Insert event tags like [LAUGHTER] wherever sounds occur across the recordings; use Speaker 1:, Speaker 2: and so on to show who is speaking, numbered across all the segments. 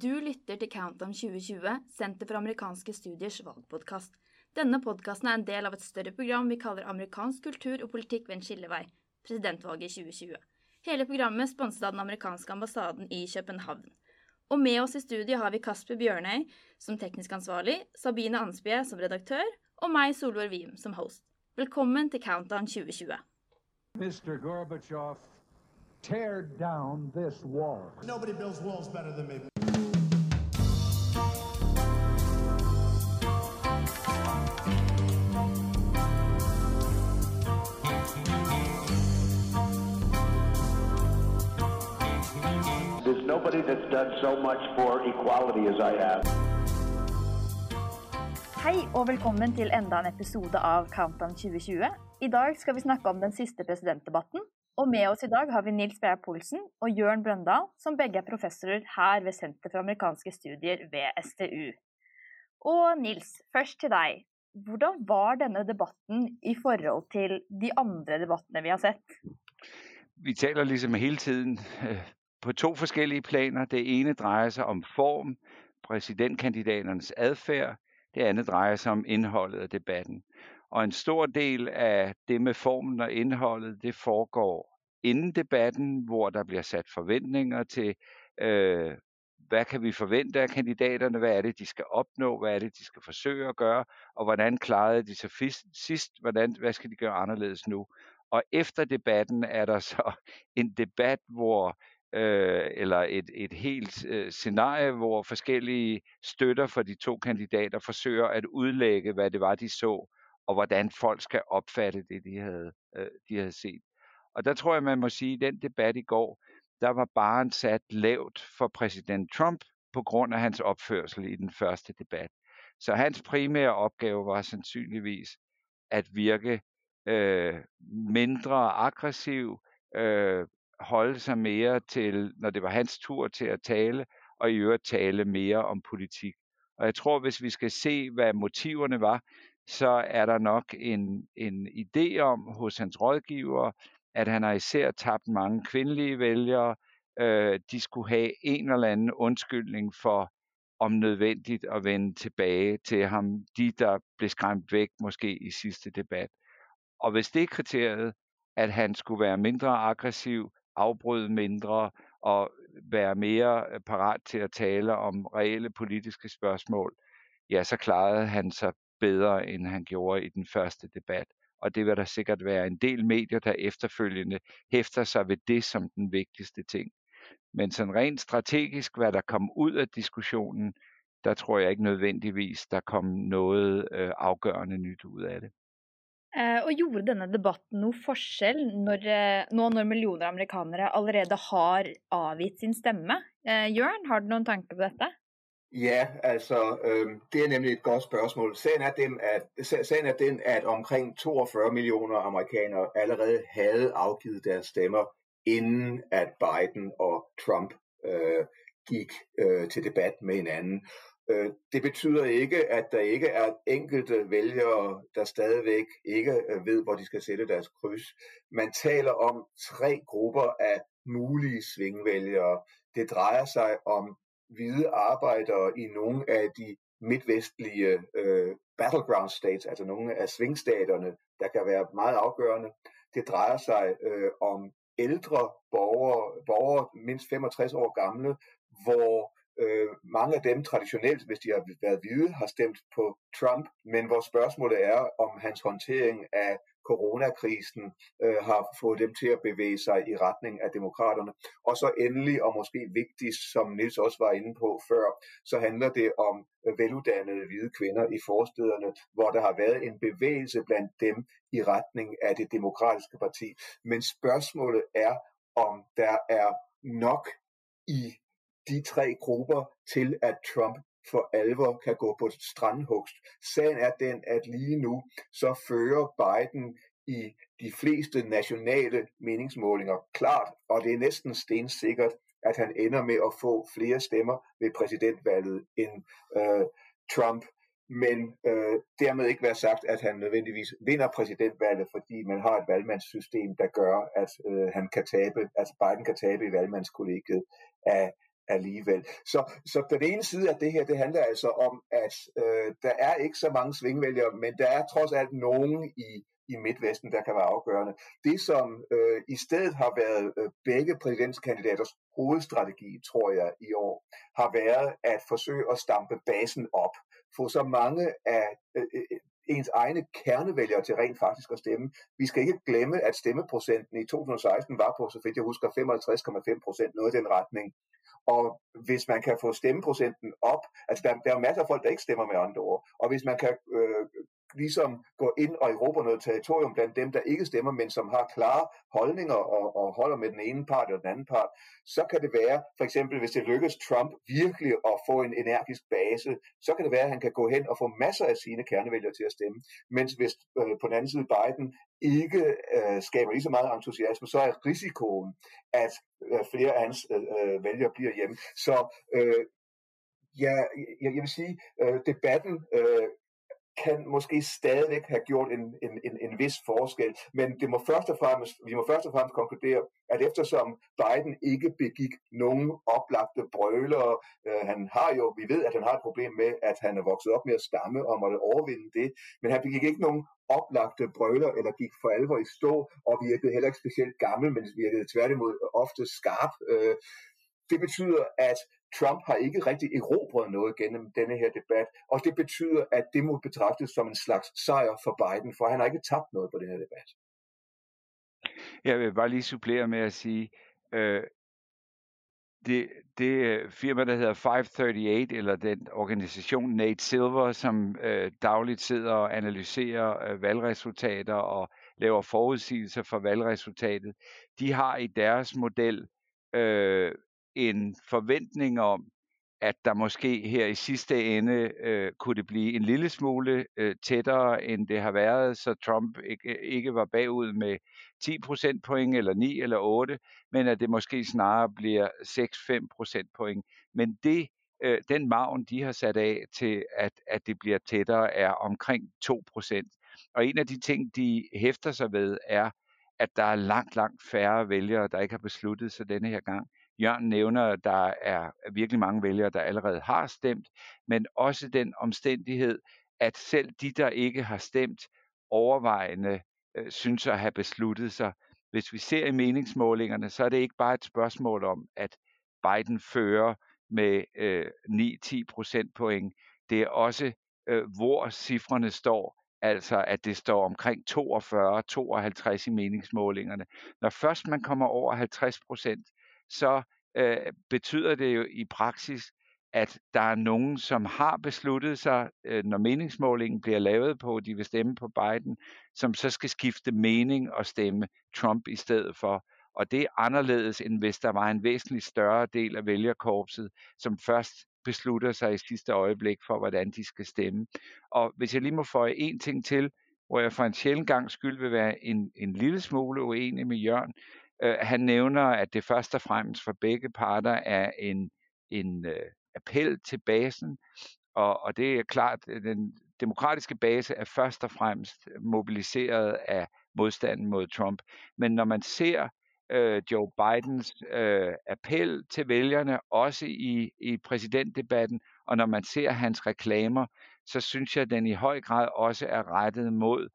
Speaker 1: Du lytter til Countdown 2020, Senter for amerikanske studiers valgpodkast. Denne podkasten er en del av et større program vi kaller Amerikansk kultur og politikk ved en skillevei, presidentvalget i 2020. Hele programmet sponset av den amerikanske ambassaden i København. Og med oss i studio har vi Kasper Bjørnøy som teknisk ansvarlig, Sabine Ansbje som redaktør og meg, Solvår Wim, som host. Velkommen til Countdown 2020.
Speaker 2: Mr. Gorbachev, tear down this wall.
Speaker 3: Nobody builds walls better than me.
Speaker 4: Nobody that's done so much for equality as I have.
Speaker 1: Hei og velkommen til enda en episode av Countdown 2020. I dag skal vi snakke om den siste presidentdebatten. Og med oss i dag har vi Nils Beyer Polsen og Jørn Brøndal, som begge er professorer her ved Senter for amerikanske studier ved STU. Og Nils, først til deg. Hvordan var denne debatten i forhold til de andre debattene vi har sett?
Speaker 5: Vi taler ligesom hele tiden øh, på to forskellige planer. Det ene drejer sig om form, præsidentkandidaternes adfærd. Det andet drejer sig om indholdet af debatten. Og en stor del af det med formen og indholdet, det foregår inden debatten, hvor der bliver sat forventninger til, øh, hvad kan vi forvente af kandidaterne, hvad er det, de skal opnå, hvad er det, de skal forsøge at gøre, og hvordan klarede de sig sidst, hvordan, hvad skal de gøre anderledes nu. Og efter debatten er der så en debat, hvor øh, eller et, et helt øh, scenarie, hvor forskellige støtter for de to kandidater forsøger at udlægge, hvad det var, de så, og hvordan folk skal opfatte det, de havde, øh, de havde set. Og der tror jeg, man må sige, at den debat i går, der var bare sat lavt for præsident Trump på grund af hans opførsel i den første debat. Så hans primære opgave var sandsynligvis at virke øh, mindre aggressiv, øh, holde sig mere til, når det var hans tur til at tale, og i øvrigt tale mere om politik. Og jeg tror, hvis vi skal se, hvad motiverne var, så er der nok en, en idé om hos hans rådgiver, at han har især tabt mange kvindelige vælgere. Øh, de skulle have en eller anden undskyldning for, om nødvendigt at vende tilbage til ham, de der blev skræmt væk måske i sidste debat. Og hvis det er kriteriet, at han skulle være mindre aggressiv, afbryde mindre og være mere øh, parat til at tale om reelle politiske spørgsmål, ja, så klarede han sig bedre, end han gjorde i den første debat. Og det vil der sikkert være en del medier, der efterfølgende hæfter sig ved det som den vigtigste ting. Men sådan rent strategisk, hvad der kom ud af diskussionen, der tror jeg ikke nødvendigvis, der kom noget øh, afgørende nyt ud af det.
Speaker 1: Eh, og gjorde denne debatten noe forskjell når, eh, nå når millioner amerikanere allerede har avgitt sin stemme? Eh, Jørn, har du noen tanker på dette?
Speaker 6: Ja, altså, øh, det er nemlig et godt spørgsmål. Sagen er, dem, at, sagen er den, at omkring 42 millioner amerikanere allerede havde afgivet deres stemmer, inden at Biden og Trump øh, gik øh, til debat med hinanden. Øh, det betyder ikke, at der ikke er enkelte vælgere, der stadigvæk ikke øh, ved, hvor de skal sætte deres kryds. Man taler om tre grupper af mulige svingvælgere. Det drejer sig om hvide arbejdere i nogle af de midtvestlige øh, battleground states, altså nogle af svingstaterne, der kan være meget afgørende. Det drejer sig øh, om ældre borgere, borgere mindst 65 år gamle, hvor Øh, mange af dem traditionelt, hvis de har været hvide, har stemt på Trump, men hvor spørgsmålet er, om hans håndtering af coronakrisen øh, har fået dem til at bevæge sig i retning af demokraterne. Og så endelig, og måske vigtigst, som Nils også var inde på før, så handler det om veluddannede hvide kvinder i forstederne, hvor der har været en bevægelse blandt dem i retning af det demokratiske parti. Men spørgsmålet er, om der er nok i de tre grupper til, at Trump for alvor kan gå på strandhugst. Sagen er den, at lige nu så fører Biden i de fleste nationale meningsmålinger klart, og det er næsten stensikkert, at han ender med at få flere stemmer ved præsidentvalget end øh, Trump. Men øh, dermed ikke være sagt, at han nødvendigvis vinder præsidentvalget, fordi man har et valgmandssystem, der gør, at øh, han kan tabe, altså Biden kan tabe i valgmandskollegiet af alligevel. Så, så på den ene side af det her, det handler altså om, at øh, der er ikke så mange svingvælgere, men der er trods alt nogen i, i Midtvesten, der kan være afgørende. Det, som øh, i stedet har været øh, begge præsidentskandidaters hovedstrategi, tror jeg, i år, har været at forsøge at stampe basen op. Få så mange af øh, øh ens egne kernevælgere til rent faktisk at stemme. Vi skal ikke glemme, at stemmeprocenten i 2016 var på, så vidt jeg husker, 55,5 procent, noget i den retning. Og hvis man kan få stemmeprocenten op, altså der, der er masser af folk, der ikke stemmer med andre ord, og hvis man kan øh, ligesom gå ind og erobre noget territorium blandt dem, der ikke stemmer, men som har klare holdninger og, og holder med den ene part og den anden part, så kan det være, for eksempel hvis det lykkes Trump virkelig at få en energisk base, så kan det være, at han kan gå hen og få masser af sine kernevælgere til at stemme. Mens hvis øh, på den anden side Biden ikke øh, skaber lige så meget entusiasme, så er risikoen, at øh, flere af hans øh, øh vælgere bliver hjemme. Så øh, ja, jeg, jeg vil sige, øh, debatten øh, kan måske stadigvæk have gjort en, en, en, en vis forskel, men det må først og fremmest, vi må først og fremmest konkludere, at eftersom Biden ikke begik nogen oplagte brøler, øh, han har jo, vi ved, at han har et problem med, at han er vokset op med at stamme og måtte overvinde det, men han begik ikke nogen oplagte brøler, eller gik for alvor i stå, og virkede heller ikke specielt gammel, men virkede tværtimod ofte skarp. Øh, det betyder, at Trump har ikke rigtig erobret noget gennem denne her debat, og det betyder, at det må betragtes som en slags sejr for Biden, for han har ikke tabt noget på den her debat.
Speaker 5: Jeg vil bare lige supplere med at sige, øh, det, det øh, firma, der hedder 538, eller den organisation Nate Silver, som øh, dagligt sidder og analyserer øh, valgresultater og laver forudsigelser for valgresultatet, de har i deres model øh, en forventning om, at der måske her i sidste ende øh, kunne det blive en lille smule øh, tættere, end det har været, så Trump ikke, øh, ikke var bagud med 10 procentpoint eller 9 eller 8, men at det måske snarere bliver 6-5 procentpoint. Men det, øh, den maven, de har sat af til, at, at det bliver tættere, er omkring 2 procent. Og en af de ting, de hæfter sig ved, er, at der er langt, langt færre vælgere, der ikke har besluttet sig denne her gang. Jørgen nævner, at der er virkelig mange vælgere, der allerede har stemt, men også den omstændighed, at selv de, der ikke har stemt, overvejende øh, synes at have besluttet sig. Hvis vi ser i meningsmålingerne, så er det ikke bare et spørgsmål om, at Biden fører med øh, 9-10 procentpoint. Det er også, øh, hvor cifrene står, altså at det står omkring 42-52 i meningsmålingerne. Når først man kommer over 50 procent, så øh, betyder det jo i praksis, at der er nogen, som har besluttet sig, øh, når meningsmålingen bliver lavet på, de vil stemme på Biden, som så skal skifte mening og stemme Trump i stedet for. Og det er anderledes, end hvis der var en væsentlig større del af vælgerkorpset, som først beslutter sig i sidste øjeblik for, hvordan de skal stemme. Og hvis jeg lige må få en ting til, hvor jeg for en sjældent gang skyld vil være en, en lille smule uenig med Jørgen, Øh, han nævner, at det først og fremmest for begge parter er en, en øh, appel til basen, og, og det er klart, at den demokratiske base er først og fremmest mobiliseret af modstanden mod Trump. Men når man ser øh, Joe Bidens øh, appel til vælgerne, også i, i præsidentdebatten, og når man ser hans reklamer, så synes jeg, at den i høj grad også er rettet mod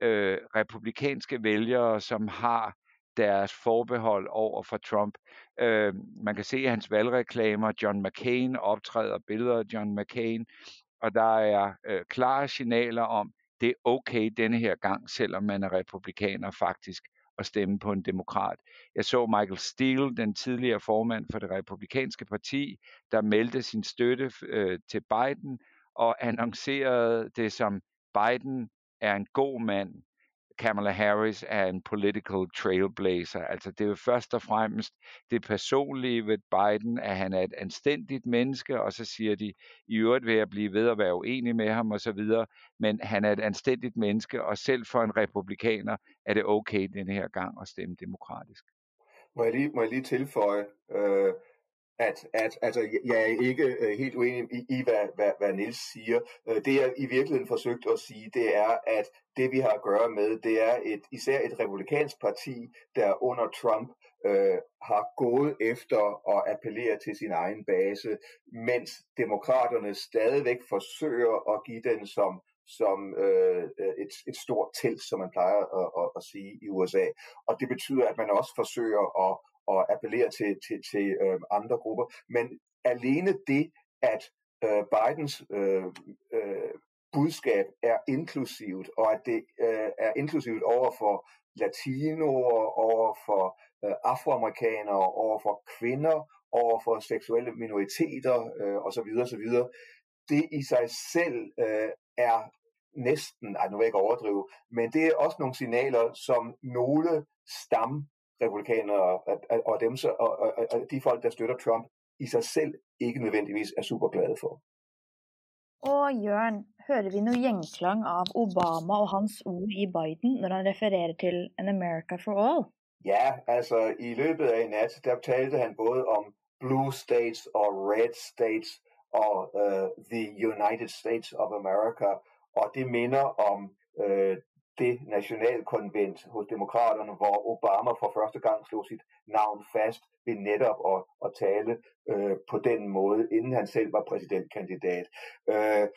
Speaker 5: øh, republikanske vælgere, som har deres forbehold over for Trump. Øh, man kan se i hans valgreklamer, John McCain optræder billeder af John McCain, og der er øh, klare signaler om, det er okay denne her gang, selvom man er republikaner faktisk, at stemme på en demokrat. Jeg så Michael Steele, den tidligere formand for det republikanske parti, der meldte sin støtte øh, til Biden og annoncerede det som, Biden er en god mand, Kamala Harris er en political trailblazer. Altså det er jo først og fremmest det personlige ved Biden, at han er et anstændigt menneske, og så siger de, i øvrigt vil jeg blive ved at være uenig med ham osv., men han er et anstændigt menneske, og selv for en republikaner er det okay den her gang at stemme demokratisk.
Speaker 6: Må jeg lige, må jeg lige tilføje, øh, at, at altså, jeg er ikke øh, helt uenig i, i hvad, hvad, hvad Nils siger. Øh, det jeg i virkeligheden forsøgt at sige, det er, at det vi har at gøre med, det er et, især et republikansk parti, der under Trump øh, har gået efter at appellere til sin egen base, mens demokraterne stadigvæk forsøger at give den som som øh, et, et stort telt, som man plejer at, at, at sige i USA. Og det betyder, at man også forsøger at, og appellere til, til, til øh, andre grupper. Men alene det, at øh, Bidens øh, øh, budskab er inklusivt, og at det øh, er inklusivt over for latinoer, over for øh, afroamerikanere, over for kvinder, over for seksuelle minoriteter øh, osv. osv. Det i sig selv øh, er næsten, ej nu vil jeg ikke overdrive, men det er også nogle signaler, som nogle stam republikanere og, dem, og, og, og de folk, der støtter Trump, i sig selv ikke nødvendigvis er super glade for.
Speaker 7: Og Jørn, hører vi noget gjenklang av Obama og hans ord i Biden, når han refererer til An America for All?
Speaker 6: Ja, altså i løbet af en nat, der talte han både om blue states og red states og uh, the United States of America, og det minder om uh, det nationalkonvent hos demokraterne, hvor Obama for første gang slog sit navn fast ved netop at, at tale øh, på den måde, inden han selv var præsidentkandidat. Øh,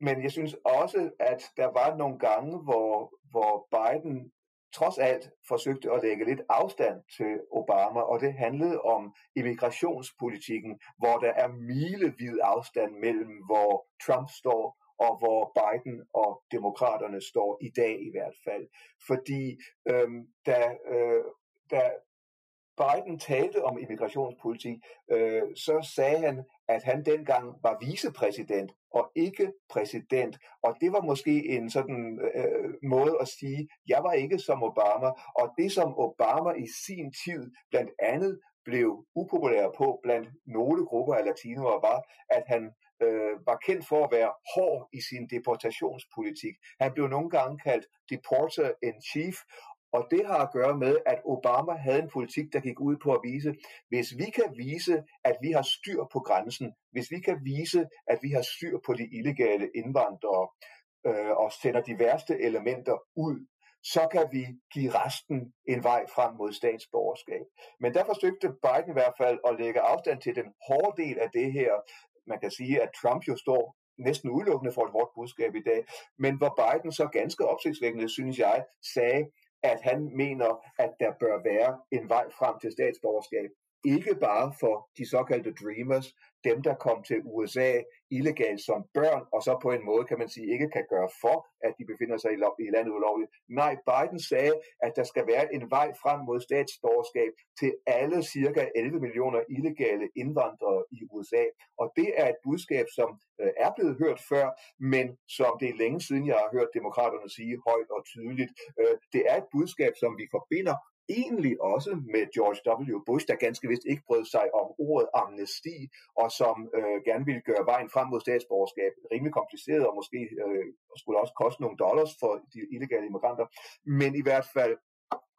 Speaker 6: men jeg synes også, at der var nogle gange, hvor, hvor Biden trods alt forsøgte at lægge lidt afstand til Obama, og det handlede om immigrationspolitikken, hvor der er milevid afstand mellem, hvor Trump står og hvor Biden og demokraterne står i dag i hvert fald. Fordi øhm, da, øh, da Biden talte om immigrationspolitik, øh, så sagde han, at han dengang var vicepræsident og ikke præsident. Og det var måske en sådan øh, måde at sige, jeg var ikke som Obama. Og det som Obama i sin tid blandt andet blev upopulær på blandt nogle grupper af latinoer, var, at han øh, var kendt for at være hård i sin deportationspolitik. Han blev nogle gange kaldt deporter in chief, og det har at gøre med, at Obama havde en politik, der gik ud på at vise, hvis vi kan vise, at vi har styr på grænsen, hvis vi kan vise, at vi har styr på de illegale indvandrere, øh, og sender de værste elementer ud, så kan vi give resten en vej frem mod statsborgerskab. Men der forsøgte Biden i hvert fald at lægge afstand til den hårde del af det her. Man kan sige, at Trump jo står næsten udelukkende for et hårdt budskab i dag, men hvor Biden så ganske opsigtsvækkende, synes jeg, sagde, at han mener, at der bør være en vej frem til statsborgerskab. Ikke bare for de såkaldte dreamers, dem der kom til USA illegalt som børn, og så på en måde kan man sige ikke kan gøre for, at de befinder sig i landet ulovligt. Nej, Biden sagde, at der skal være en vej frem mod statsborgerskab til alle cirka 11 millioner illegale indvandrere i USA. Og det er et budskab, som øh, er blevet hørt før, men som det er længe siden, jeg har hørt demokraterne sige højt og tydeligt. Øh, det er et budskab, som vi forbinder egentlig også med George W. Bush, der ganske vist ikke brød sig om ordet amnesti, og som øh, gerne ville gøre vejen frem mod statsborgerskab rimelig kompliceret, og måske øh, skulle også koste nogle dollars for de illegale immigranter. Men i hvert fald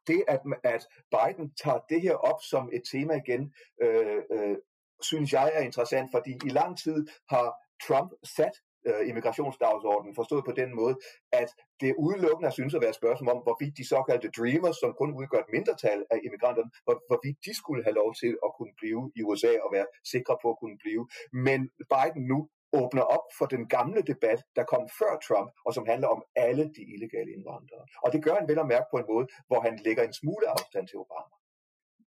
Speaker 6: det, at, at Biden tager det her op som et tema igen, øh, øh, synes jeg er interessant, fordi i lang tid har Trump sat øh, immigrationsdagsordenen, forstået på den måde, at det udelukkende synes at være et spørgsmål om, hvorvidt de såkaldte dreamers, som kun udgør et mindretal af immigranterne, hvor, hvorvidt de skulle have lov til at kunne blive i USA og være sikre på at kunne blive. Men Biden nu åbner op for den gamle debat, der kom før Trump, og som handler om alle de illegale indvandrere. Og det gør han vel at mærke på en måde, hvor han lægger en smule afstand til Obama.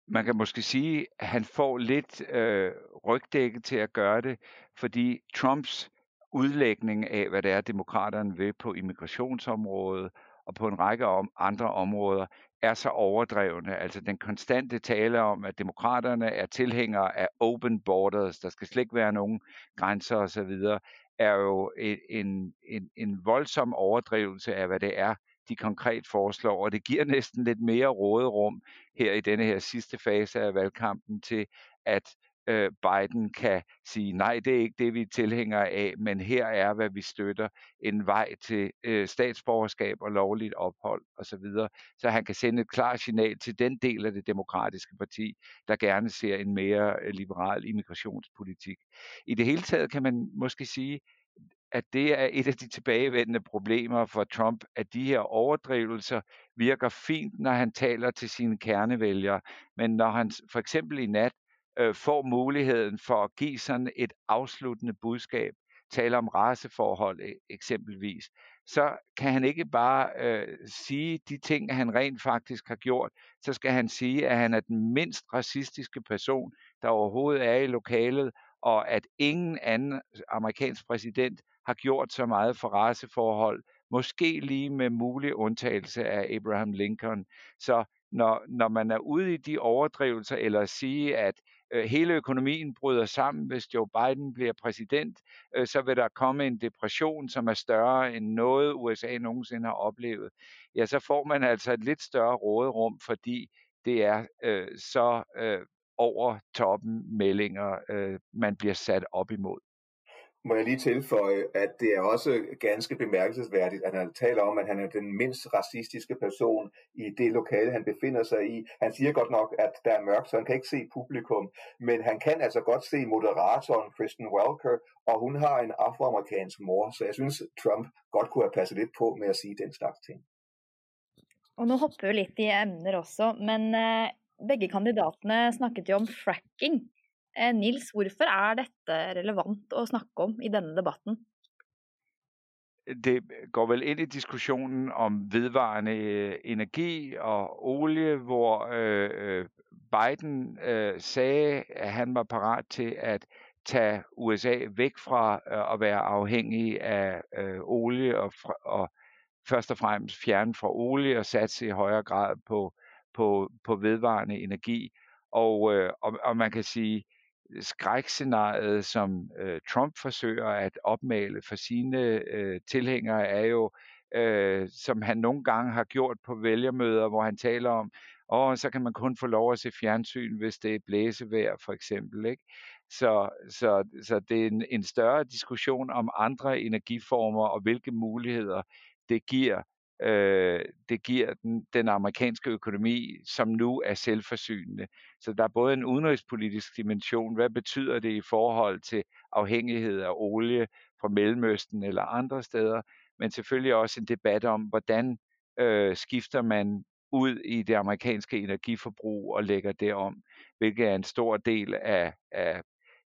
Speaker 5: Man kan måske sige, at han får lidt øh, rygdække til at gøre det, fordi Trumps udlægning af, hvad det er, demokraterne vil på immigrationsområdet og på en række om andre områder, er så overdrevne. Altså den konstante tale om, at demokraterne er tilhængere af open borders, der skal slet ikke være nogen grænser osv., er jo e-, en, en, en voldsom overdrivelse af, hvad det er, de konkret foreslår, og det giver [LAUGHS] næsten lidt mere råderum her i denne her sidste fase af valgkampen til, at øh, Biden kan sige, nej, det er ikke det, vi er tilhængere af, men her er, hvad vi støtter, en vej til øh, statsborgerskab og lovligt ophold osv., så, så han kan sende et klart signal til den del af det demokratiske parti, der gerne ser en mere øh, liberal immigrationspolitik. I det hele taget kan man måske sige, at det er et af de tilbagevendende problemer for Trump, at de her overdrivelser virker fint, når han taler til sine kernevælgere, men når han for eksempel i nat øh, får muligheden for at give sådan et afsluttende budskab, tale om raceforhold e-, eksempelvis, så kan han ikke bare øh, sige de ting, han rent faktisk har gjort. Så skal han sige, at han er den mindst racistiske person, der overhovedet er i lokalet, og at ingen anden amerikansk præsident har gjort så meget for raceforhold, måske lige med mulig undtagelse af Abraham Lincoln. Så når, når man er ude i de overdrivelser, eller at sige, at øh, Øh, hele økonomien bryder sammen, hvis Joe Biden bliver præsident, øh, så vil der komme en depression, som er større end noget USA nogensinde har oplevet, ja, så får man altså et lidt større råderum, fordi det er øh, så øh, over toppen meldinger, øh, man bliver sat op imod
Speaker 6: må jeg lige tilføje, at det er også ganske bemærkelsesværdigt, at han taler om, at han er den mindst racistiske person i det lokale, han befinder sig i. Han siger godt nok, at der er mørkt, så han kan ikke se publikum, men han kan altså godt se moderatoren Kristen Welker, og hun har en afroamerikansk mor, så jeg synes, Trump godt kunne have passet lidt på med at sige den slags ting.
Speaker 7: Og nu hopper vi lidt i emner også, men eh, begge kandidaterne snakket jo om fracking. Eh, Nils, hvorfor er dette relevant å snakke om i denne debatten?
Speaker 5: Det går vel ind i diskussionen om vedvarende øh, energi og olie, hvor øh, øh, Biden øh, sagde, at han var parat til at tage USA væk fra øh, at være afhængig af øh, olie og, fra, og først og fremmest fjerne fra olie og satse i højere grad på, på, på vedvarende energi. Og, øh, og, og man kan sige, skrækscenariet, som øh, Trump forsøger at opmale for sine øh, tilhængere, er jo, øh, som han nogle gange har gjort på vælgermøder, hvor han taler om, og så kan man kun få lov at se fjernsyn, hvis det er blæsevejr for eksempel. Ikke? Så, så, så det er en, en større diskussion om andre energiformer og hvilke muligheder det giver øh, det giver den, den amerikanske økonomi, som nu er selvforsynende. Så der er både en udenrigspolitisk dimension, hvad betyder det i forhold til afhængighed af olie fra Mellemøsten eller andre steder, men selvfølgelig også en debat om, hvordan øh, skifter man ud i det amerikanske energiforbrug og lægger det om, hvilket er en stor del af, af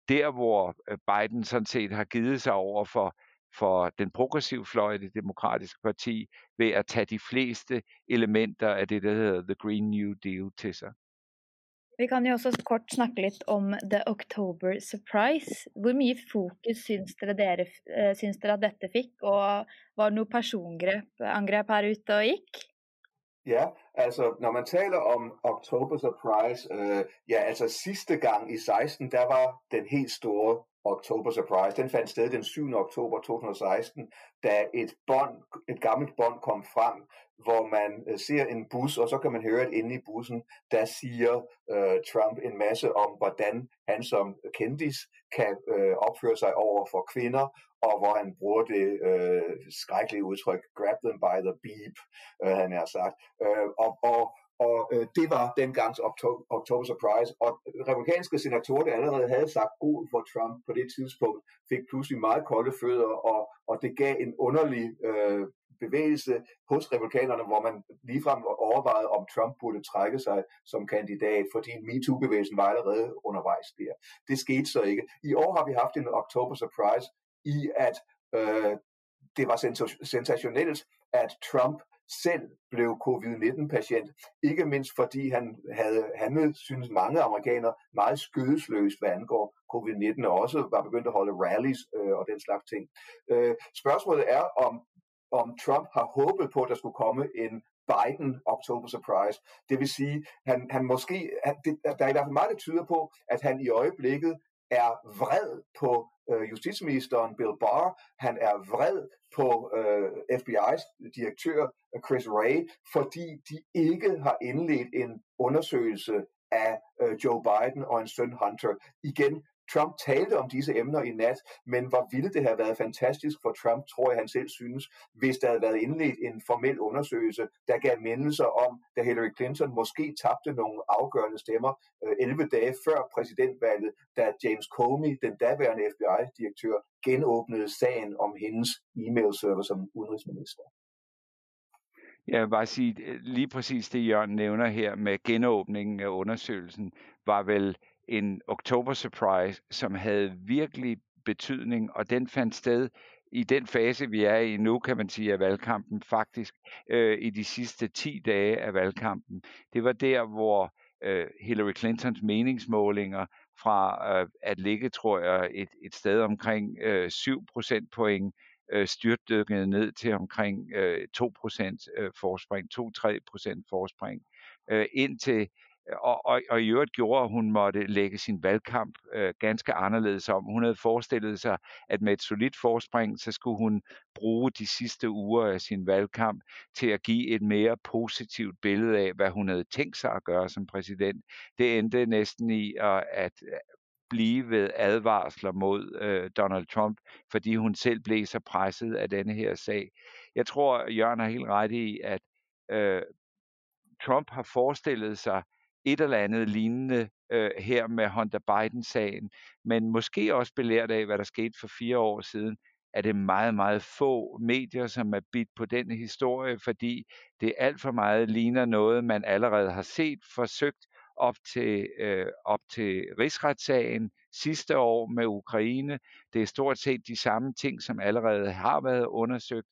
Speaker 5: der, hvor øh, Biden sådan set har givet sig over for for den progressive fløj i det demokratiske parti ved at tage de fleste elementer af det, der hedder The Green New Deal til sig.
Speaker 7: Vi kan jo også kort snakke lidt om The October Surprise. Hvor mye fokus synes dere, dere, eh, synes dere at dette fik, og var det nogle personangreb her ute og gik?
Speaker 6: Ja, altså når man taler om October Surprise, øh, ja altså sidste gang i 16, der var den helt store October Surprise. Den fandt sted den 7. oktober 2016, da et bånd, et gammelt bånd kom frem, hvor man øh, ser en bus, og så kan man høre, at inde i bussen, der siger øh, Trump en masse om, hvordan han som kendis kan øh, opføre sig over for kvinder, og hvor han bruger det øh, skrækkelige udtryk, grab them by the beep, øh, han har sagt. Øh, og, og og øh, det var dengangs October, October Surprise. Og republikanske senatorer, der allerede havde sagt god for Trump på det tidspunkt, fik pludselig meget kolde fødder, og, og det gav en underlig øh, bevægelse hos republikanerne, hvor man ligefrem overvejede, om Trump burde trække sig som kandidat, fordi MeToo-bevægelsen var allerede undervejs der. Det skete så ikke. I år har vi haft en October Surprise i, at øh, det var sensationelt, at Trump selv blev covid-19-patient, ikke mindst fordi han havde handlet, synes mange amerikanere, meget skødesløst, hvad angår covid-19, og også var begyndt at holde rallies øh, og den slags ting. Øh, spørgsmålet er, om, om Trump har håbet på, at der skulle komme en Biden October Surprise. Det vil sige, han, han måske, han, det, der er i hvert fald meget, der tyder på, at han i øjeblikket er vred på øh, justitsministeren Bill Barr, han er vred på øh, FBI's direktør øh, Chris Ray, fordi de ikke har indledt en undersøgelse af øh, Joe Biden og en søn Hunter. Igen, Trump talte om disse emner i nat, men hvor ville det have været fantastisk for Trump, tror jeg han selv synes, hvis der havde været indledt en formel undersøgelse, der gav mindelser om, da Hillary Clinton måske tabte nogle afgørende stemmer øh, 11 dage før præsidentvalget, da James Comey, den daværende FBI-direktør, genåbnede sagen om hendes e-mail-server som udenrigsminister.
Speaker 5: Jeg vil bare sige, lige præcis det Jørgen nævner her med genåbningen af undersøgelsen, var vel en oktober surprise, som havde virkelig betydning, og den fandt sted i den fase, vi er i nu, kan man sige, af valgkampen, faktisk øh, i de sidste 10 dage af valgkampen. Det var der, hvor øh, Hillary Clintons meningsmålinger fra øh, at ligge, tror jeg, et, et sted omkring øh, 7 procentpoint øh, styrtdykkede ned til omkring øh, 2 procent øh, forspring, 2-3 procent forspring, øh, indtil og, og, og i øvrigt gjorde, at hun måtte lægge sin valgkamp øh, ganske anderledes om. Hun havde forestillet sig, at med et solidt forspring, så skulle hun bruge de sidste uger af sin valgkamp til at give et mere positivt billede af, hvad hun havde tænkt sig at gøre som præsident. Det endte næsten i at, at øh, blive ved advarsler mod øh, Donald Trump, fordi hun selv blev så presset af denne her sag. Jeg tror, Jørgen har helt ret i, at øh, Trump har forestillet sig, et eller andet lignende øh, her med Hunter Biden-sagen, men måske også belært af, hvad der skete for fire år siden, er det meget, meget få medier, som er bidt på den historie, fordi det alt for meget ligner noget, man allerede har set forsøgt op til, øh, op til rigsretssagen sidste år med Ukraine. Det er stort set de samme ting, som allerede har været undersøgt.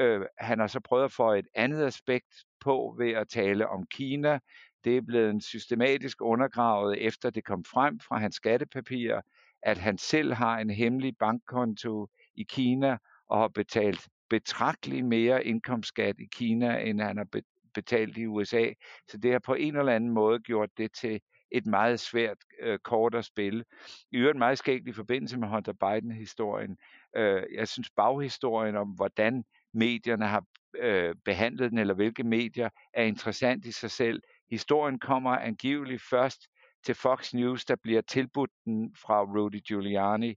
Speaker 5: Øh, han har så prøvet at få et andet aspekt på ved at tale om Kina. Det er blevet systematisk undergravet, efter det kom frem fra hans skattepapirer, at han selv har en hemmelig bankkonto i Kina og har betalt betragteligt mere indkomstskat i Kina, end han har betalt i USA. Så det har på en eller anden måde gjort det til et meget svært øh, kort at spille. I øvrigt meget skægt i forbindelse med Hunter Biden-historien. Øh, jeg synes baghistorien om, hvordan medierne har øh, behandlet den, eller hvilke medier, er interessant i sig selv. Historien kommer angiveligt først til Fox News, der bliver tilbudt den fra Rudy Giuliani.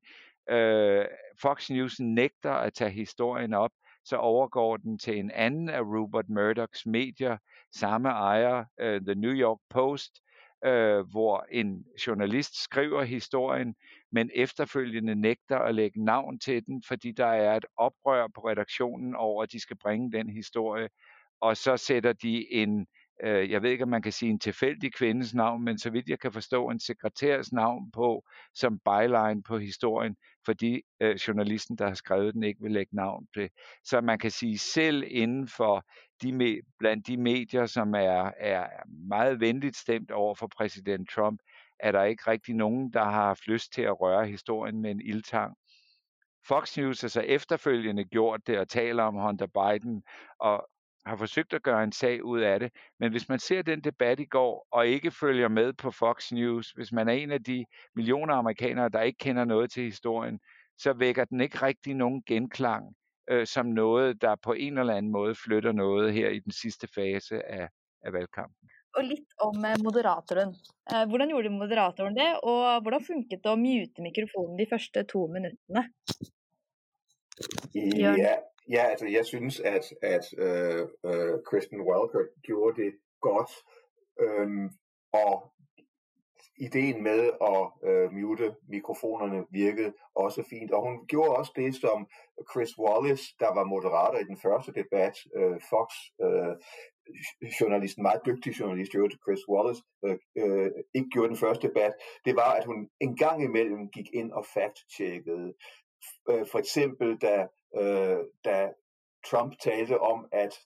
Speaker 5: Øh, Fox News nægter at tage historien op, så overgår den til en anden af Rupert Murdochs medier, samme ejer, øh, The New York Post, øh, hvor en journalist skriver historien, men efterfølgende nægter at lægge navn til den, fordi der er et oprør på redaktionen over, at de skal bringe den historie, og så sætter de en øh, jeg ved ikke, om man kan sige en tilfældig kvindes navn, men så vidt jeg kan forstå, en sekretærs navn på, som byline på historien, fordi øh, journalisten, der har skrevet den, ikke vil lægge navn til. Så man kan sige, selv inden for de, blandt de medier, som er, er meget venligt stemt over for præsident Trump, er der ikke rigtig nogen, der har haft lyst til at røre historien med en ildtang. Fox News har så efterfølgende gjort det og taler om Hunter Biden, og har forsøgt at gøre en sag ud af det. Men hvis man ser den debat i går, og ikke følger med på Fox News, hvis man er en af de millioner amerikanere, der ikke kender noget til historien, så vækker den ikke rigtig nogen genklang øh, som noget, der på en eller anden måde flytter noget her i den sidste fase af, af valgkampen.
Speaker 7: Og lidt om uh, moderatoren. Uh, hvordan gjorde moderatoren det, og hvordan funkede det at mute mikrofonen de første to minutterne?
Speaker 6: Ja, Ja, altså jeg synes, at, at øh, øh, Kristen Welker gjorde det godt, øhm, og ideen med at øh, mute mikrofonerne virkede også fint. Og hun gjorde også det, som Chris Wallace, der var moderator i den første debat, øh, Fox, øh, journalisten, meget dygtig journalist, Chris Wallace, øh, øh, ikke gjorde den første debat, det var, at hun en gang imellem gik ind og fact-checkede. Øh, for eksempel, da øh, da Trump talte om, at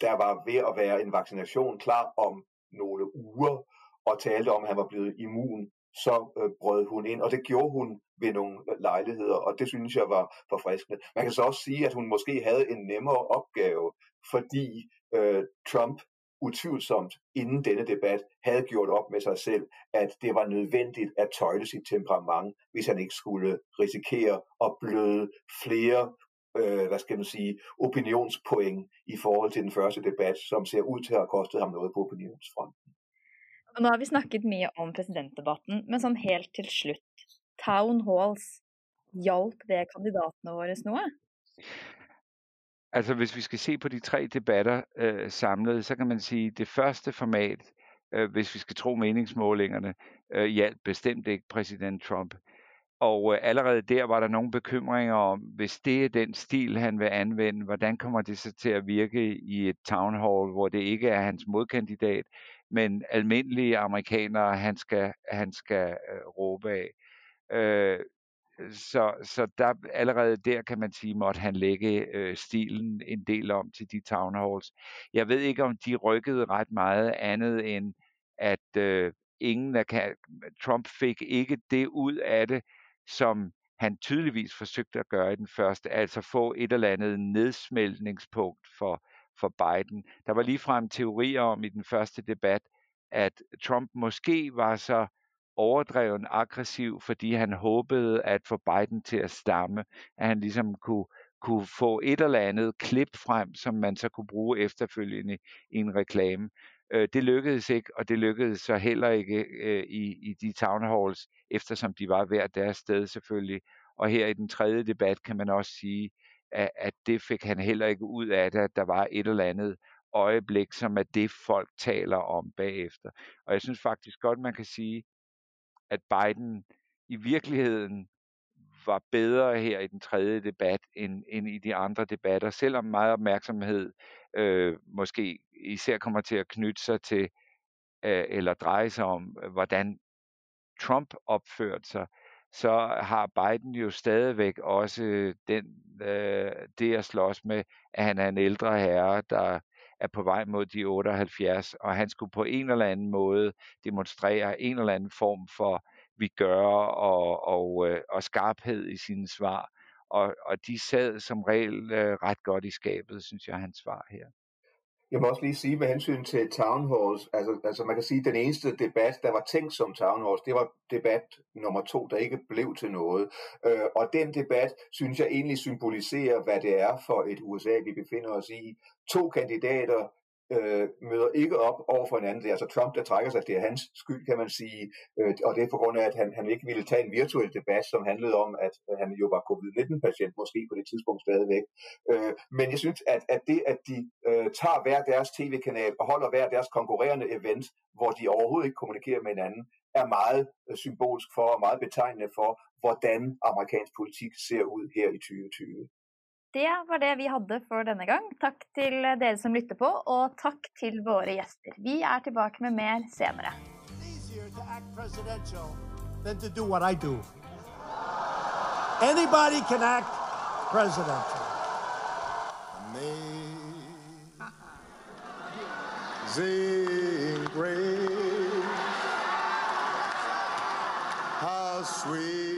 Speaker 6: der var ved at være en vaccination klar om nogle uger, og talte om, at han var blevet immun, så øh, brød hun ind, og det gjorde hun ved nogle øh, lejligheder, og det synes jeg var forfriskende. Man kan så også sige, at hun måske havde en nemmere opgave, fordi øh, Trump utvivlsomt inden denne debat havde gjort op med sig selv, at det var nødvendigt at tøjle sit temperament, hvis han ikke skulle risikere at bløde flere øh, hvad skal man sige, opinionspoeng i forhold til den første debat, som ser ud til at have kostet ham noget på opinionsfronten.
Speaker 7: Og nu har vi snakket mye om præsidentdebatten, men sådan helt til slut. town halls, hjalp det kandidaterne vores noget?
Speaker 5: Altså hvis vi skal se på de tre debatter øh, samlet, så kan man sige, at det første format, øh, hvis vi skal tro meningsmålingerne, øh, hjalp bestemt ikke præsident Trump. Og øh, allerede der var der nogle bekymringer om, hvis det er den stil, han vil anvende, hvordan kommer det så til at virke i et town hall, hvor det ikke er hans modkandidat, men almindelige amerikanere, han skal, han skal øh, råbe af. Øh, så, så der, allerede der kan man sige, måtte han lægge øh, stilen en del om til de town halls. Jeg ved ikke, om de rykkede ret meget andet end, at øh, ingen af Trump fik ikke det ud af det, som han tydeligvis forsøgte at gøre i den første, altså få et eller andet nedsmeltningspunkt for, for Biden. Der var ligefrem teorier om i den første debat, at Trump måske var så overdreven aggressiv, fordi han håbede at få Biden til at stamme, at han ligesom kunne, kunne få et eller andet klip frem, som man så kunne bruge efterfølgende i en reklame. Øh, det lykkedes ikke, og det lykkedes så heller ikke øh, i, i de town halls, eftersom de var hver deres sted selvfølgelig. Og her i den tredje debat kan man også sige, at, at det fik han heller ikke ud af det, at der var et eller andet øjeblik, som er det, folk taler om bagefter. Og jeg synes faktisk godt, man kan sige, at Biden i virkeligheden var bedre her i den tredje debat end, end i de andre debatter, selvom meget opmærksomhed øh, måske især kommer til at knytte sig til øh, eller dreje sig om, øh, hvordan Trump opførte sig, så har Biden jo stadigvæk også den, øh, det at slås med, at han er en ældre herre, der er på vej mod de 78, og han skulle på en eller anden måde demonstrere en eller anden form for vi gør og, og, øh, og skarphed i sine svar. Og, og de sad som regel øh, ret godt i skabet, synes jeg, hans svar her.
Speaker 6: Jeg må også lige sige med hensyn til town halls, altså, altså man kan sige, at den eneste debat, der var tænkt som town halls, det var debat nummer to, der ikke blev til noget. Øh, og den debat, synes jeg egentlig symboliserer, hvad det er for et USA, vi befinder os i. To kandidater, øh, møder ikke op over for hinanden. Det er altså Trump, der trækker sig. Det er hans skyld, kan man sige. Øh, og det er på grund af, at han, han ikke ville tage en virtuel debat, som handlede om, at han jo var covid-19-patient, måske på det tidspunkt stadigvæk. Øh, men jeg synes, at, at det, at de øh, tager hver deres tv-kanal og holder hver deres konkurrerende event, hvor de overhovedet ikke kommunikerer med hinanden, er meget øh, symbolsk for og meget betegnende for, hvordan amerikansk politik ser ud her i 2020.
Speaker 7: Det var det vi hadde for denne gang. Takk til dere som lytter på, og takk til våre gjester. Vi er tilbake med mer senere.
Speaker 3: than to do what I do. Anybody can act presidential. Amazing grace, how sweet.